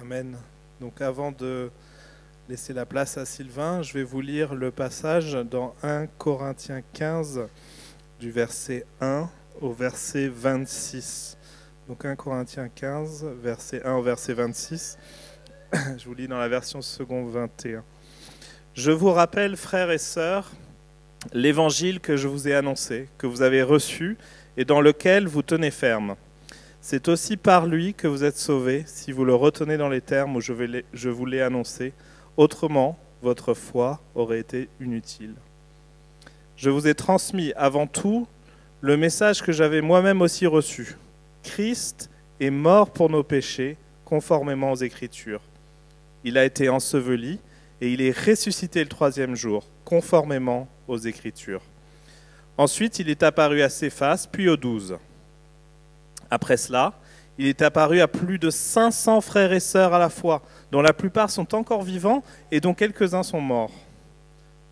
Amen. Donc avant de laisser la place à Sylvain, je vais vous lire le passage dans 1 Corinthiens 15 du verset 1 au verset 26. Donc 1 Corinthiens 15, verset 1 au verset 26. Je vous lis dans la version second 21. Je vous rappelle, frères et sœurs, l'évangile que je vous ai annoncé, que vous avez reçu et dans lequel vous tenez ferme. C'est aussi par lui que vous êtes sauvés, si vous le retenez dans les termes où je, vous l'ai annoncé. Autrement, votre foi aurait été inutile. Je vous ai transmis avant tout le message que j'avais moi-même aussi reçu. Christ est mort pour nos péchés, conformément aux Écritures. Il a été enseveli et il est ressuscité le troisième jour, conformément aux Écritures. Ensuite, il est apparu à Céphas, puis aux douze. Après cela, il est apparu à plus de 500 frères et sœurs à la fois, dont la plupart sont encore vivants et dont quelques-uns sont morts.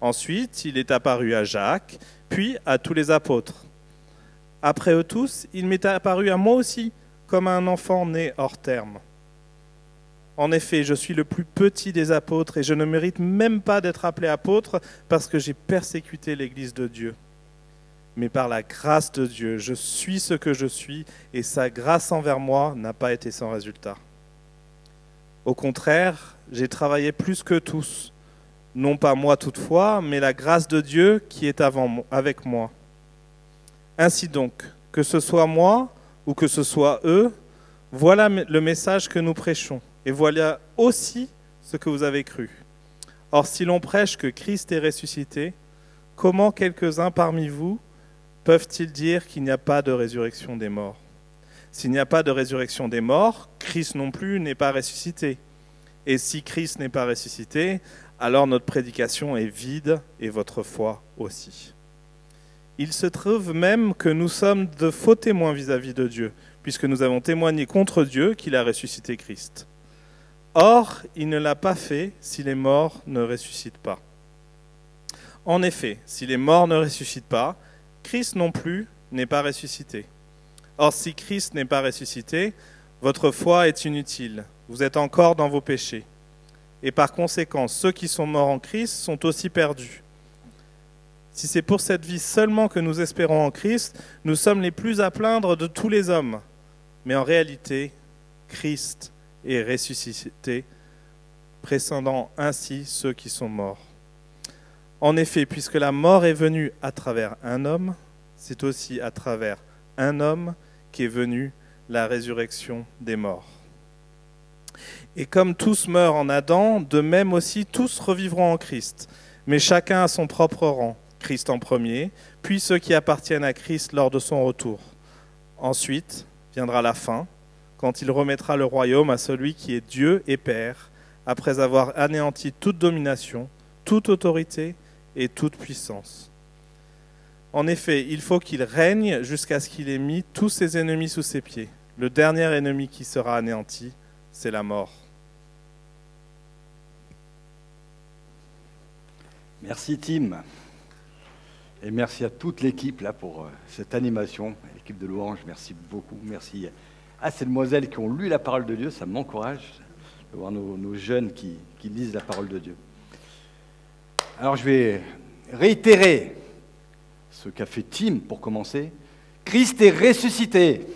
Ensuite, il est apparu à Jacques, puis à tous les apôtres. Après eux tous, il m'est apparu à moi aussi, comme un enfant né hors terme. En effet, je suis le plus petit des apôtres et je ne mérite même pas d'être appelé apôtre parce que j'ai persécuté l'Église de Dieu mais par la grâce de Dieu, je suis ce que je suis et sa grâce envers moi n'a pas été sans résultat. Au contraire, j'ai travaillé plus que tous, non pas moi toutefois, mais la grâce de Dieu qui est avant, avec moi. Ainsi donc, que ce soit moi ou que ce soit eux, voilà le message que nous prêchons, et voilà aussi ce que vous avez cru. Or, si l'on prêche que Christ est ressuscité, comment quelques-uns parmi vous peuvent-ils dire qu'il n'y a pas de résurrection des morts? S'il n'y a pas de résurrection des morts, Christ non plus n'est pas ressuscité. Et si Christ n'est pas ressuscité, alors notre prédication est vide et votre foi aussi. Il se trouve même que nous sommes de faux témoins vis-à-vis de Dieu, puisque nous avons témoigné contre Dieu qu'il a ressuscité Christ. Or, il ne l'a pas fait si les morts ne ressuscitent pas. En effet, si les morts ne ressuscitent pas, Christ non plus n'est pas ressuscité. Or, si Christ n'est pas ressuscité, votre foi est inutile. Vous êtes encore dans vos péchés. Et par conséquent, ceux qui sont morts en Christ sont aussi perdus. Si c'est pour cette vie seulement que nous espérons en Christ, nous sommes les plus à plaindre de tous les hommes. Mais en réalité, Christ est ressuscité, précédant ainsi ceux qui sont morts. En effet, puisque la mort est venue à travers un homme, c'est aussi à travers un homme qu'est venue la résurrection des morts. Et comme tous meurent en Adam, de même aussi tous revivront en Christ, mais chacun à son propre rang, Christ en premier, puis ceux qui appartiennent à Christ lors de son retour. Ensuite viendra la fin, quand il remettra le royaume à celui qui est Dieu et Père, après avoir anéanti toute domination, toute autorité et toute puissance. En effet, il faut qu'il règne jusqu'à ce qu'il ait mis tous ses ennemis sous ses pieds. Le dernier ennemi qui sera anéanti, c'est la mort. Merci Tim. Et merci à toute l'équipe là pour euh, cette animation, l'équipe de Louange, merci beaucoup. Merci à ces demoiselles qui ont lu la parole de Dieu, ça m'encourage de voir nos, jeunes qui lisent la parole de Dieu. Alors je vais réitérer ce qu'a fait Tim pour commencer. Christ est ressuscité.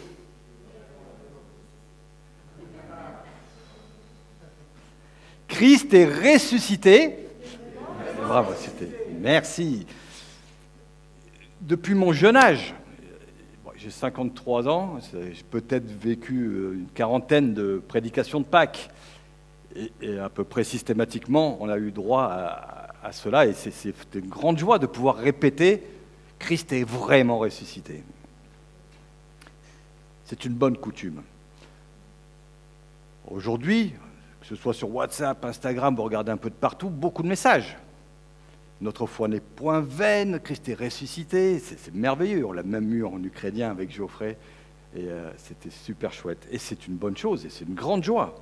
Christ est ressuscité. Bravo, c'était. Merci. Depuis mon jeune âge, j'ai 53 ans, j'ai peut-être vécu euh, une quarantaine de prédications de Pâques. Et, et, à peu près systématiquement, on a eu droit à, à cela et c'est une grande joie de pouvoir répéter Christ est vraiment ressuscité. C'est une bonne coutume. Aujourd'hui, que ce soit sur WhatsApp, Instagram, vous regardez un peu de partout, beaucoup de messages. Notre foi n'est point vaine, Christ est ressuscité, c'est merveilleux. On l'a même eu en ukrainien avec Geoffrey, et euh, c'était super chouette. Et c'est une bonne chose, et c'est une grande joie.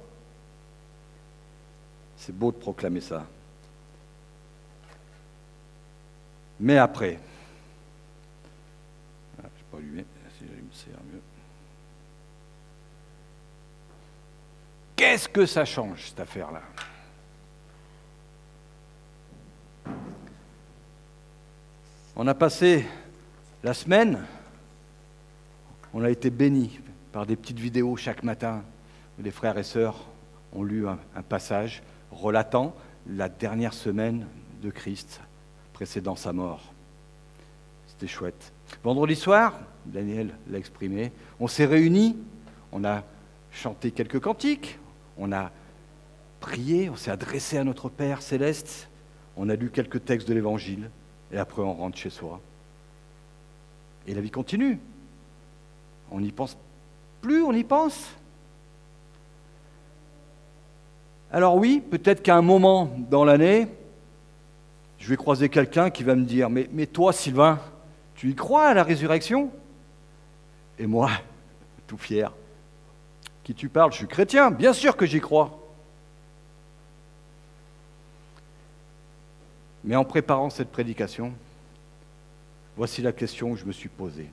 C'est beau de proclamer ça. Mais après, ah, pas si me sert mieux. Qu'est-ce que ça change, cette affaire-là? On a passé la semaine, on a été bénis par des petites vidéos chaque matin. Où les frères et sœurs ont lu un passage relatant la dernière semaine de Christ précédant sa mort. C'était chouette. Vendredi soir, Daniel l'a exprimé, on s'est réunis, on a chanté quelques cantiques, on a prié, on s'est adressé à notre Père céleste, on a lu quelques textes de l'Évangile, et après on rentre chez soi. Et la vie continue. On n'y pense plus, on y pense. Alors oui, peut-être qu'à un moment dans l'année, je vais croiser quelqu'un qui va me dire, mais, toi Sylvain, tu y crois à la résurrection? Et moi, tout fier, qui tu parles Je suis chrétien, bien sûr que j'y crois. Mais en préparant cette prédication, voici la question que je me suis posée.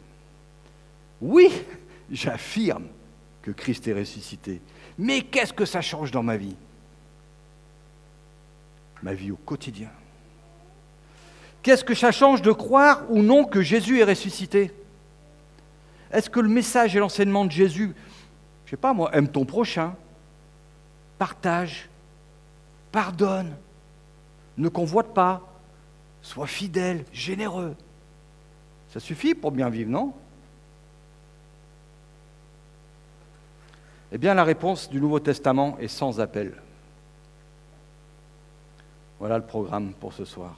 Oui, j'affirme que Christ est ressuscité. Mais qu'est-ce que ça change dans ma vie? Ma vie au quotidien. Qu'est-ce que ça change de croire ou non que Jésus est ressuscité? Est-ce que le message et l'enseignement de Jésus, je ne sais pas moi, aime ton prochain, partage, pardonne, ne convoite pas, sois fidèle, généreux. Ça suffit pour bien vivre, non? Eh bien, la réponse du Nouveau Testament est sans appel. Voilà le programme pour ce soir.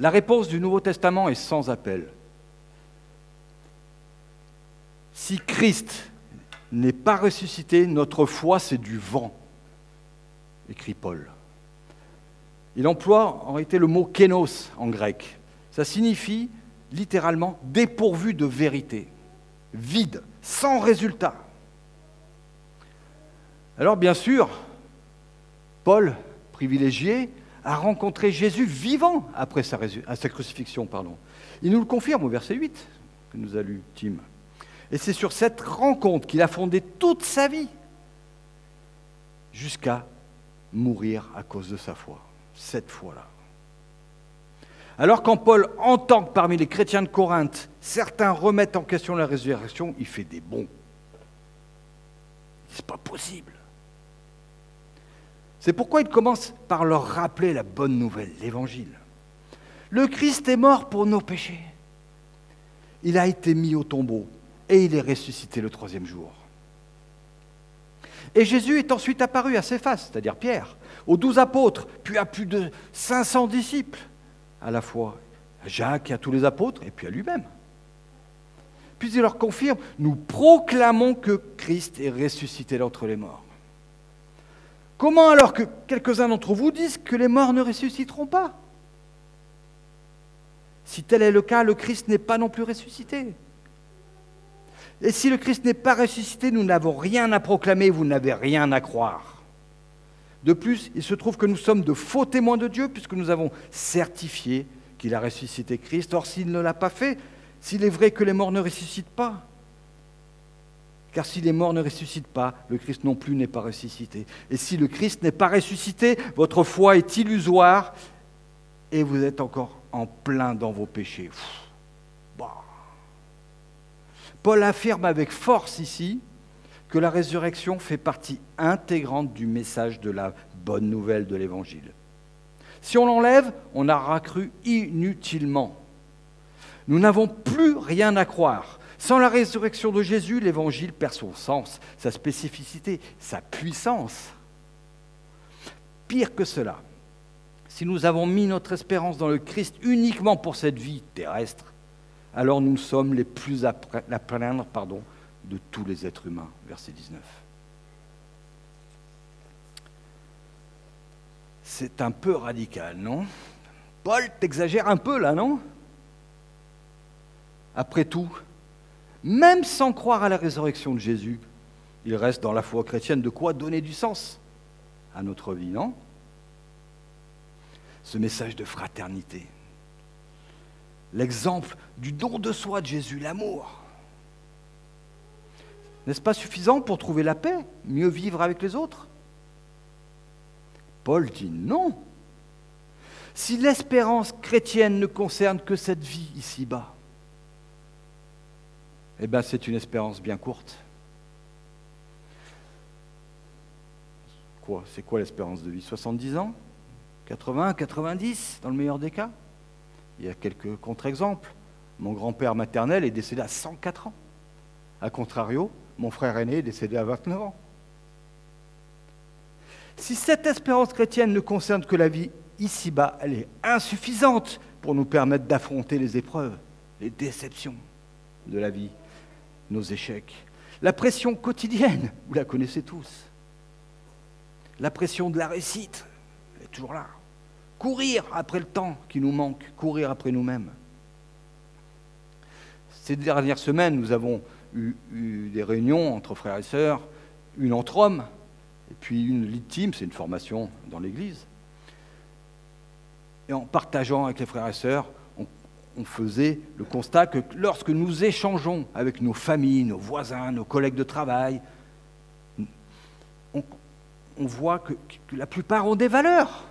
La réponse du Nouveau Testament est sans appel. Si Christ n'est pas ressuscité, notre foi, c'est du vent, écrit Paul. Il emploie en réalité le mot kénos en grec. Ça signifie littéralement dépourvu de vérité, vide, sans résultat. Alors bien sûr, Paul, privilégié, a rencontré Jésus vivant après sa, crucifixion. Pardon. Il nous le confirme au verset 8 que nous a lu Tim. Et c'est sur cette rencontre qu'il a fondé toute sa vie jusqu'à mourir à cause de sa foi cette fois-là. Alors quand Paul entend que parmi les chrétiens de Corinthe, certains remettent en question la résurrection, il fait des bons. C'est pas possible. C'est pourquoi il commence par leur rappeler la bonne nouvelle, l'évangile. Le Christ est mort pour nos péchés. Il a été mis au tombeau et il est ressuscité le troisième jour. Et Jésus est ensuite apparu à ses faces, c'est-à-dire Pierre, aux douze apôtres, puis à plus de 500 disciples, à la fois à Jacques et à tous les apôtres, et puis à lui-même. Puis il leur confirme, nous proclamons que Christ est ressuscité d'entre les morts. Comment alors que quelques-uns d'entre vous disent que les morts ne ressusciteront pas? Si tel est le cas, le Christ n'est pas non plus ressuscité. Et si le Christ n'est pas ressuscité, nous n'avons rien à proclamer, vous n'avez rien à croire. De plus, il se trouve que nous sommes de faux témoins de Dieu puisque nous avons certifié qu'il a ressuscité Christ. Or, s'il ne l'a pas fait, s'il est vrai que les morts ne ressuscitent pas, car si les morts ne ressuscitent pas, le Christ non plus n'est pas ressuscité. Et si le Christ n'est pas ressuscité, votre foi est illusoire et vous êtes encore en plein dans vos péchés. Bah. Paul affirme avec force ici que la résurrection fait partie intégrante du message de la bonne nouvelle de l'Évangile. Si on l'enlève, on a cru inutilement. Nous n'avons plus rien à croire. Sans la résurrection de Jésus, l'Évangile perd son sens, sa spécificité, sa puissance. Pire que cela, si nous avons mis notre espérance dans le Christ uniquement pour cette vie terrestre, alors nous sommes les plus à plaindre de tous les êtres humains. Verset 19. C'est un peu radical, non? Paul, t'exagères un peu là, non? Après tout, même sans croire à la résurrection de Jésus, il reste dans la foi chrétienne de quoi donner du sens à notre vie, non? Ce message de fraternité, l'exemple du don de soi de Jésus, l'amour, N'est-ce pas suffisant pour trouver la paix, mieux vivre avec les autres? Paul dit non. Si l'espérance chrétienne ne concerne que cette vie ici-bas, eh bien c'est une espérance bien courte. Quoi C'est quoi l'espérance de vie? 70 ans? 80, 90 dans le meilleur des cas? Il y a quelques contre-exemples. Mon grand-père maternel est décédé à 104 ans. A contrario, mon frère aîné est décédé à 29 ans. Si cette espérance chrétienne ne concerne que la vie ici-bas, elle est insuffisante pour nous permettre d'affronter les épreuves, les déceptions de la vie, nos échecs. La pression quotidienne, vous la connaissez tous. La pression de la réussite, elle est toujours là. Courir après le temps qui nous manque, courir après nous-mêmes. Ces dernières semaines, nous avons eu, des réunions entre frères et sœurs, une entre hommes, et puis une lead c'est une formation dans l'Église. Et en partageant avec les frères et sœurs, on, faisait le constat que lorsque nous échangeons avec nos familles, nos voisins, nos collègues de travail, on, voit que la plupart ont des valeurs,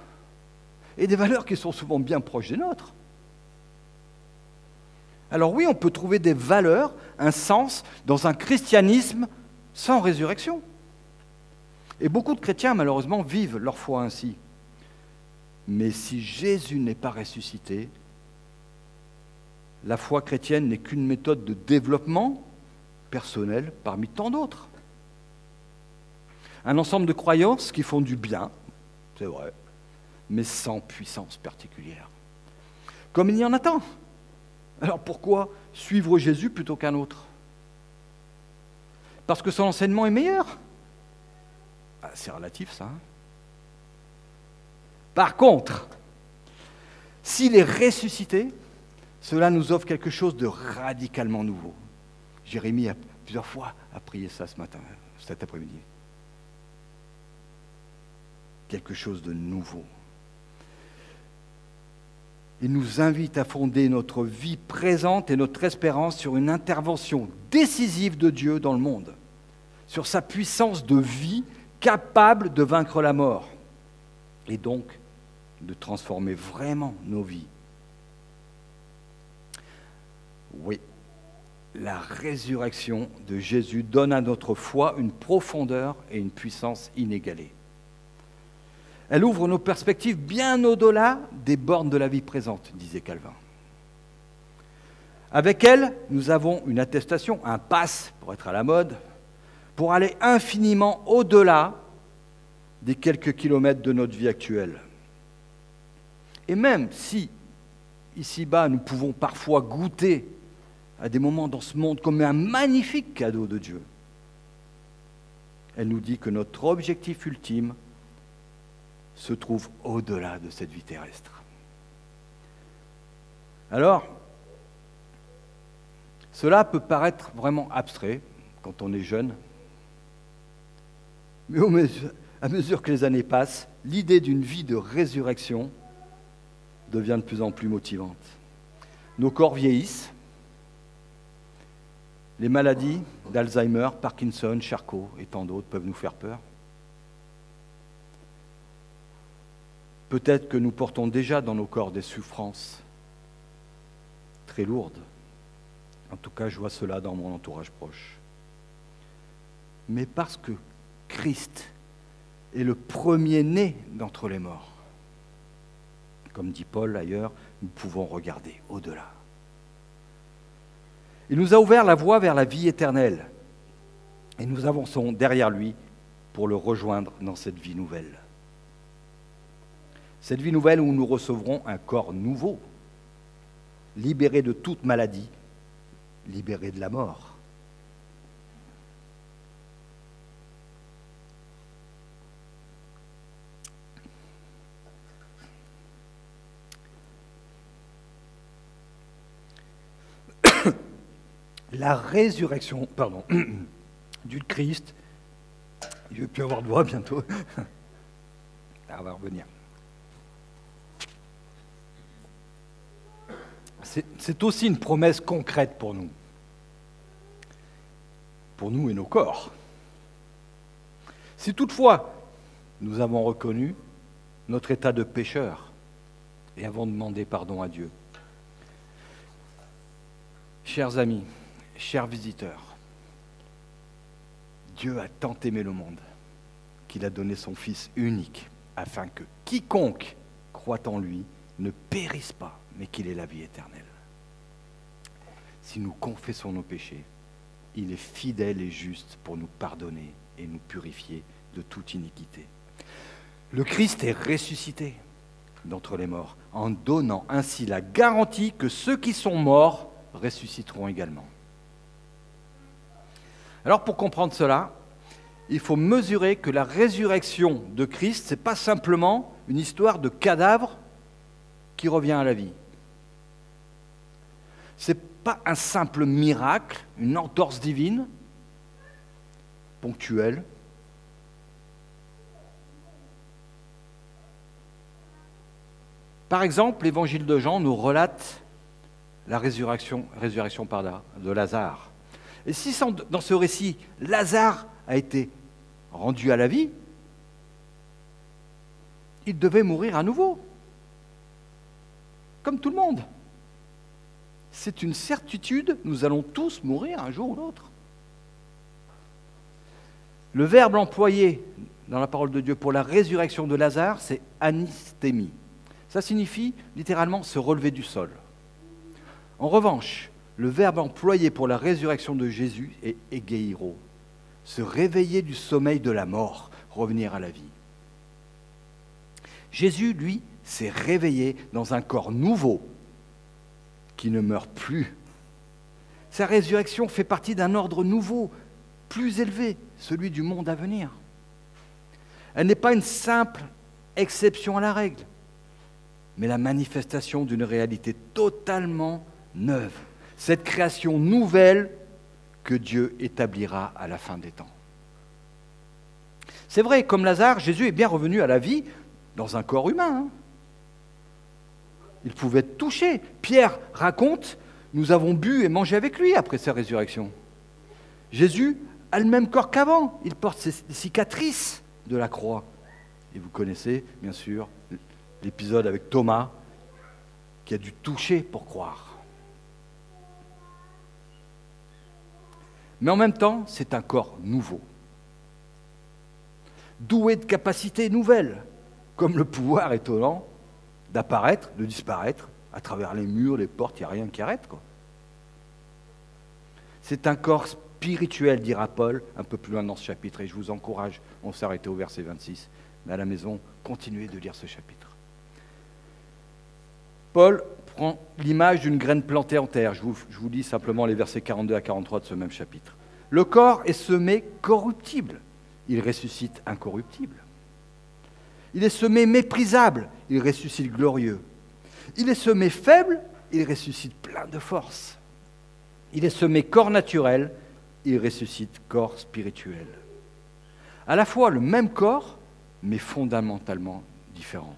et des valeurs qui sont souvent bien proches des nôtres. Alors oui, on peut trouver des valeurs, un sens dans un christianisme sans résurrection. Et beaucoup de chrétiens, malheureusement, vivent leur foi ainsi. Mais si Jésus n'est pas ressuscité, la foi chrétienne n'est qu'une méthode de développement personnel parmi tant d'autres. Un ensemble de croyances qui font du bien, c'est vrai, mais sans puissance particulière. Comme il y en a tant. Alors pourquoi suivre Jésus plutôt qu'un autre? Parce que son enseignement est meilleur ah, C'est relatif ça. Hein. Par contre, s'il est ressuscité, cela nous offre quelque chose de radicalement nouveau. Jérémie a plusieurs fois a prié ça ce matin, cet après-midi. Quelque chose de nouveau. Il nous invite à fonder notre vie présente et notre espérance sur une intervention décisive de Dieu dans le monde, sur sa puissance de vie capable de vaincre la mort et donc de transformer vraiment nos vies. Oui, la résurrection de Jésus donne à notre foi une profondeur et une puissance inégalées. Elle ouvre nos perspectives bien au-delà des bornes de la vie présente, disait Calvin. Avec elle, nous avons une attestation, un passe, pour être à la mode, pour aller infiniment au-delà des quelques kilomètres de notre vie actuelle. Et même si, ici-bas, nous pouvons parfois goûter à des moments dans ce monde comme un magnifique cadeau de Dieu, elle nous dit que notre objectif ultime, se trouve au-delà de cette vie terrestre. Alors, cela peut paraître vraiment abstrait quand on est jeune, mais à mesure que les années passent, l'idée d'une vie de résurrection devient de plus en plus motivante. Nos corps vieillissent, les maladies d'Alzheimer, Parkinson, Charcot et tant d'autres peuvent nous faire peur. Peut-être que nous portons déjà dans nos corps des souffrances très lourdes. En tout cas, je vois cela dans mon entourage proche. Mais parce que Christ est le premier-né d'entre les morts, comme dit Paul ailleurs, nous pouvons regarder au-delà. Il nous a ouvert la voie vers la vie éternelle et nous avançons derrière lui pour le rejoindre dans cette vie nouvelle. Cette vie nouvelle où nous recevrons un corps nouveau, libéré de toute maladie, libéré de la mort. La résurrection, pardon, du Christ, il ne plus avoir de voix bientôt. Ça va revenir. c'est aussi une promesse concrète pour nous. pour nous et nos corps. Si toutefois nous avons reconnu notre état de pécheur et avons demandé pardon à Dieu, chers amis, chers visiteurs, Dieu a tant aimé le monde qu'il a donné son Fils unique afin que quiconque croit en lui ne périsse pas, mais qu'il ait la vie éternelle. Si nous confessons nos péchés, il est fidèle et juste pour nous pardonner et nous purifier de toute iniquité. Le Christ est ressuscité d'entre les morts, en donnant ainsi la garantie que ceux qui sont morts ressusciteront également. Alors pour comprendre cela, il faut mesurer que la résurrection de Christ, ce n'est pas simplement une histoire de cadavre qui revient à la vie. Ce n'est pas un simple miracle, une entorse divine, ponctuelle. Par exemple, l'évangile de Jean nous relate la résurrection, résurrection de Lazare. Et si dans ce récit, Lazare a été rendu à la vie, il devait mourir à nouveau, comme tout le monde. C'est une certitude, nous allons tous mourir un jour ou l'autre. Le verbe employé dans la parole de Dieu pour la résurrection de Lazare, c'est anistémie. Ça signifie littéralement se relever du sol. En revanche, le verbe employé pour la résurrection de Jésus est egeiro, se réveiller du sommeil de la mort, revenir à la vie. Jésus, lui, s'est réveillé dans un corps nouveau qui ne meurt plus. Sa résurrection fait partie d'un ordre nouveau, plus élevé, celui du monde à venir. Elle n'est pas une simple exception à la règle, mais la manifestation d'une réalité totalement neuve. Cette création nouvelle que Dieu établira à la fin des temps. C'est vrai, comme Lazare, Jésus est bien revenu à la vie dans un corps humain. Hein. Il pouvait être touché. Pierre raconte, nous avons bu et mangé avec lui après sa résurrection. Jésus a le même corps qu'avant. Il porte ses cicatrices de la croix. Et vous connaissez, bien sûr, l'épisode avec Thomas qui a dû toucher pour croire. Mais en même temps, c'est un corps nouveau, doué de capacités nouvelles, comme le pouvoir étonnant d'apparaître, de disparaître à travers les murs, les portes, il n'y a rien qui arrête. C'est un corps spirituel, dira Paul un peu plus loin dans ce chapitre, et je vous encourage, on s'est arrêté au verset 26, mais à la maison, continuez de lire ce chapitre. Paul l'image d'une graine plantée en terre. Je vous, je lis simplement les versets 42 à 43 de ce même chapitre. Le corps est semé corruptible, il ressuscite incorruptible. Il est semé méprisable, il ressuscite glorieux. Il est semé faible, il ressuscite plein de force. Il est semé corps naturel, il ressuscite corps spirituel. À la fois le même corps, mais fondamentalement différent.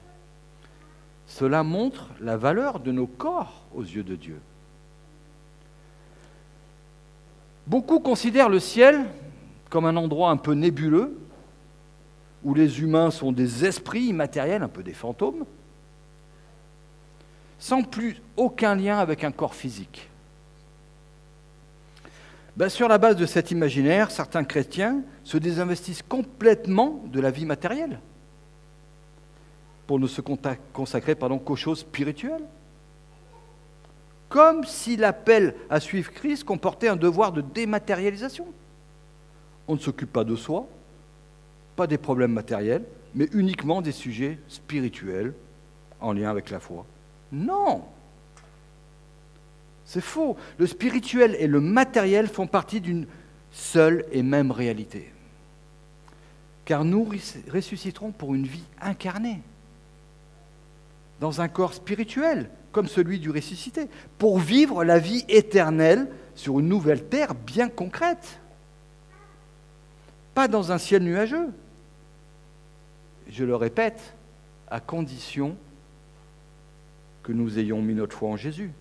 Cela montre la valeur de nos corps aux yeux de Dieu. Beaucoup considèrent le ciel comme un endroit un peu nébuleux, où les humains sont des esprits immatériels, un peu des fantômes, sans plus aucun lien avec un corps physique. Ben, sur la base de cet imaginaire, certains chrétiens se désinvestissent complètement de la vie matérielle pour ne se consacrer qu'aux choses spirituelles. Comme si l'appel à suivre Christ comportait un devoir de dématérialisation. On ne s'occupe pas de soi, pas des problèmes matériels, mais uniquement des sujets spirituels en lien avec la foi. Non C'est faux. Le spirituel et le matériel font partie d'une seule et même réalité. Car nous ressusciterons pour une vie incarnée dans un corps spirituel, comme celui du ressuscité, pour vivre la vie éternelle sur une nouvelle terre bien concrète. Pas dans un ciel nuageux. Je le répète, à condition que nous ayons mis notre foi en Jésus.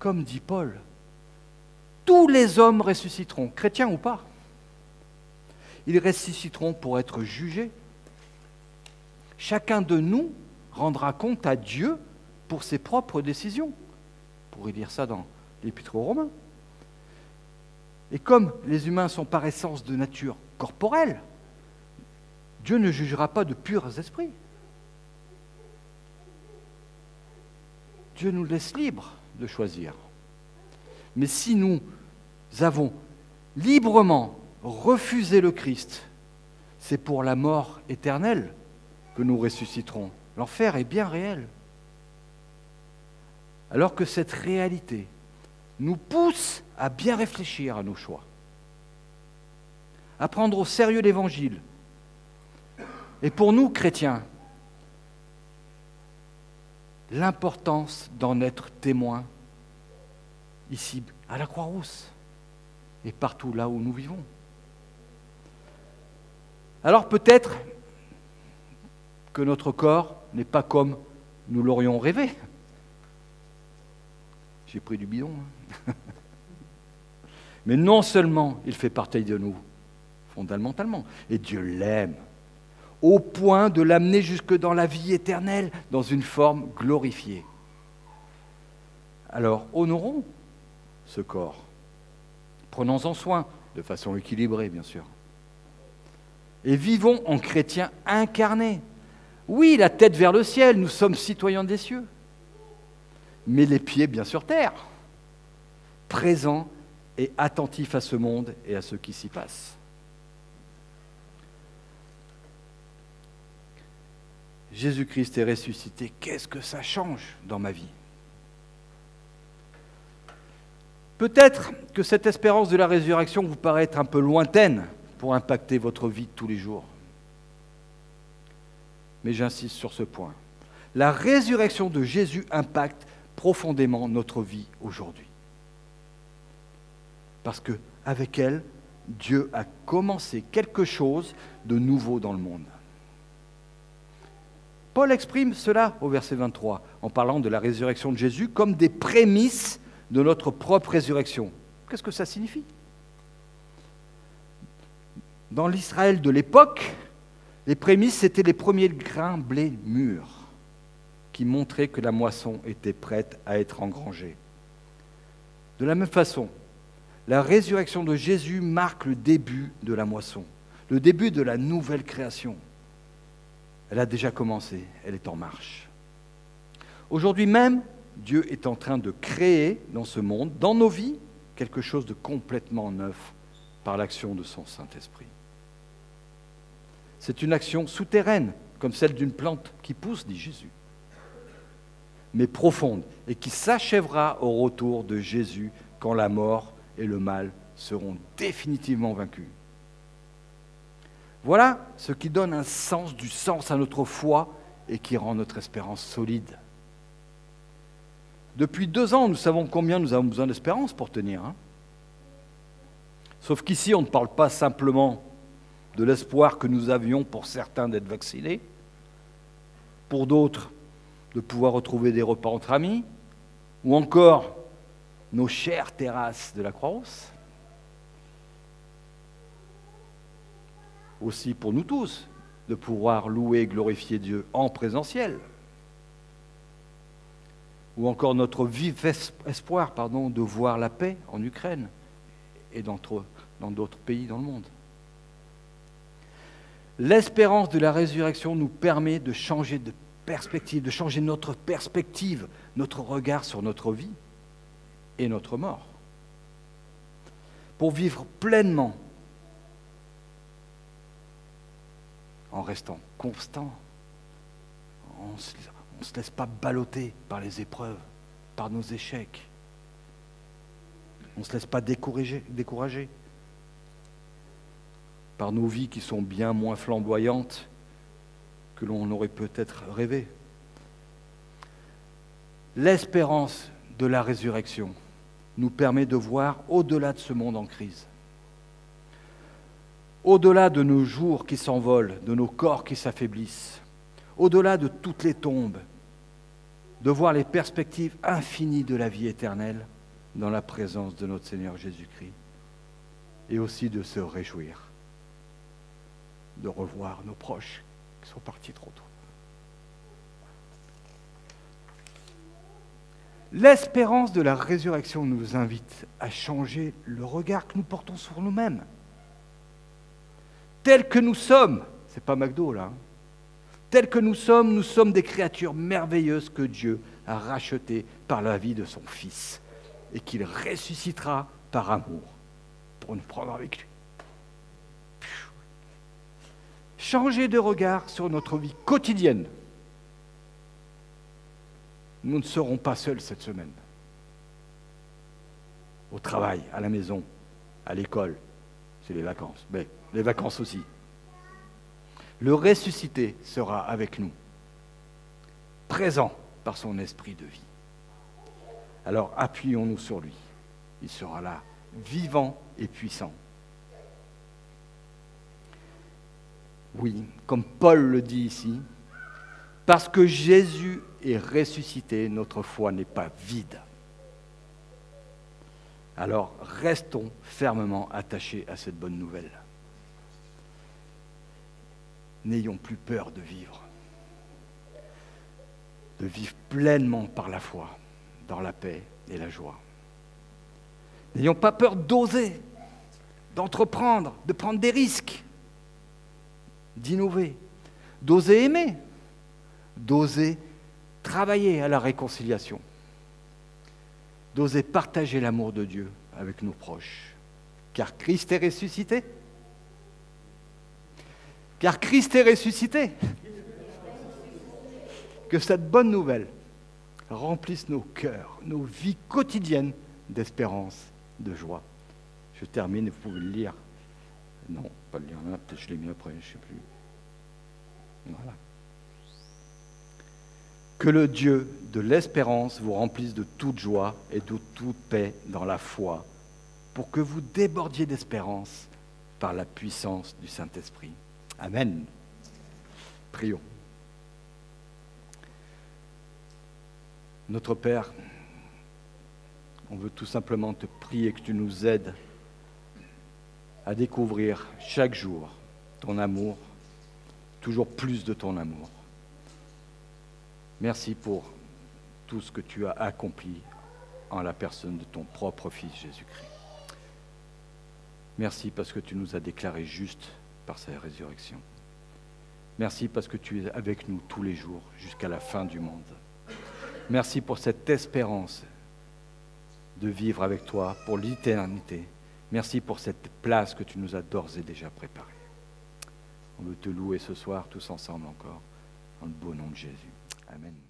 Comme dit Paul, tous les hommes ressusciteront, chrétiens ou pas. Ils ressusciteront pour être jugés. Chacun de nous rendra compte à Dieu pour ses propres décisions. Vous pourrez lire ça dans l'Épître aux Romains. Et comme les humains sont par essence de nature corporelle, Dieu ne jugera pas de purs esprits. Dieu nous laisse libres de choisir. Mais si nous avons librement refusé le Christ, c'est pour la mort éternelle que nous ressusciterons. L'enfer est bien réel. Alors que cette réalité nous pousse à bien réfléchir à nos choix, à prendre au sérieux l'Évangile. Et pour nous, chrétiens, l'importance d'en être témoins ici, à la Croix-Rousse, et partout là où nous vivons. Alors peut-être que notre corps n'est pas comme nous l'aurions rêvé. J'ai pris du bidon. Hein. Mais non seulement il fait partie de nous, fondamentalement, et Dieu l'aime, au point de l'amener jusque dans la vie éternelle, dans une forme glorifiée. Alors, honorons ce corps. Prenons-en soin, de façon équilibrée, bien sûr. Et vivons en chrétiens incarnés. Oui, la tête vers le ciel, nous sommes citoyens des cieux. Mais les pieds bien sur terre, présents et attentifs à ce monde et à ce qui s'y passe. Jésus-Christ est ressuscité, qu'est-ce que ça change dans ma vie? Peut-être que cette espérance de la résurrection vous paraît être un peu lointaine pour impacter votre vie de tous les jours. Mais j'insiste sur ce point. La résurrection de Jésus impacte profondément notre vie aujourd'hui. Parce que avec elle, Dieu a commencé quelque chose de nouveau dans le monde. Paul exprime cela au verset 23 en parlant de la résurrection de Jésus comme des prémices de notre propre résurrection. Qu'est-ce que ça signifie? Dans l'Israël de l'époque, les prémices, c'était les premiers grains blé mûrs qui montraient que la moisson était prête à être engrangée. De la même façon, la résurrection de Jésus marque le début de la moisson, le début de la nouvelle création. Elle a déjà commencé, elle est en marche. Aujourd'hui même, Dieu est en train de créer dans ce monde, dans nos vies, quelque chose de complètement neuf par l'action de son Saint-Esprit. C'est une action souterraine, comme celle d'une plante qui pousse, dit Jésus, mais profonde, et qui s'achèvera au retour de Jésus quand la mort et le mal seront définitivement vaincus. Voilà ce qui donne un sens, du sens à notre foi et qui rend notre espérance solide. Depuis deux ans, nous savons combien nous avons besoin d'espérance pour tenir. Hein. Sauf qu'ici, on ne parle pas simplement de l'espoir que nous avions pour certains d'être vaccinés, pour d'autres de pouvoir retrouver des repas entre amis, ou encore nos chères terrasses de la Croix-Rousse. Aussi pour nous tous de pouvoir louer et glorifier Dieu en présentiel ou encore notre vif espoir de voir la paix en Ukraine et dans d'autres pays dans le monde. L'espérance de la résurrection nous permet de changer de perspective, de changer notre perspective, notre regard sur notre vie et notre mort. Pour vivre pleinement en restant constant, on ne se laisse pas balloter par les épreuves, par nos échecs. On ne se laisse pas décourager par nos vies qui sont bien moins flamboyantes que l'on aurait peut-être rêvé. L'espérance de la résurrection nous permet de voir au-delà de ce monde en crise, au-delà de nos jours qui s'envolent, de nos corps qui s'affaiblissent, au-delà de toutes les tombes, de voir les perspectives infinies de la vie éternelle, dans la présence de notre Seigneur Jésus-Christ et aussi de se réjouir de revoir nos proches qui sont partis trop tôt. L'espérance de la résurrection nous invite à changer le regard que nous portons sur nous-mêmes. Tel que nous sommes, c'est pas McDo là, hein. tel que nous sommes, nous sommes des créatures merveilleuses que Dieu a rachetées par la vie de son Fils et qu'il ressuscitera par amour pour nous prendre avec lui. Changer de regard sur notre vie quotidienne nous ne serons pas seuls cette semaine. Au travail, à la maison, à l'école, c'est les vacances, mais les vacances aussi. Le ressuscité sera avec nous, présent par son esprit de vie. Alors appuyons-nous sur lui. Il sera là, vivant et puissant. Oui, comme Paul le dit ici, parce que Jésus est ressuscité, notre foi n'est pas vide. Alors restons fermement attachés à cette bonne nouvelle. N'ayons plus peur de vivre, de vivre pleinement par la foi, dans la paix et la joie. N'ayons pas peur d'oser, d'entreprendre, de prendre des risques, d'innover, d'oser aimer, d'oser travailler à la réconciliation, d'oser partager l'amour de Dieu avec nos proches. Car Christ est ressuscité. Car Christ est ressuscité. Que cette bonne nouvelle remplisse nos cœurs, nos vies quotidiennes d'espérance, de joie. Je termine, vous pouvez le lire. Non, pas le lire là, peut-être je l'ai mis après, je ne sais plus. Voilà. Que le Dieu de l'espérance vous remplisse de toute joie et de toute paix dans la foi, pour que vous débordiez d'espérance par la puissance du Saint-Esprit. Amen. Prions. Notre Père, on veut tout simplement te prier que tu nous aides à découvrir chaque jour ton amour, toujours plus de ton amour. Merci pour tout ce que tu as accompli en la personne de ton propre Fils Jésus-Christ. Merci parce que tu nous as déclarés justes par sa résurrection. Merci parce que tu es avec nous tous les jours jusqu'à la fin du monde. Merci pour cette espérance de vivre avec toi pour l'éternité. Merci pour cette place que tu nous as d'ores et déjà préparée. On veut te louer ce soir tous ensemble encore, dans le beau nom de Jésus. Amen.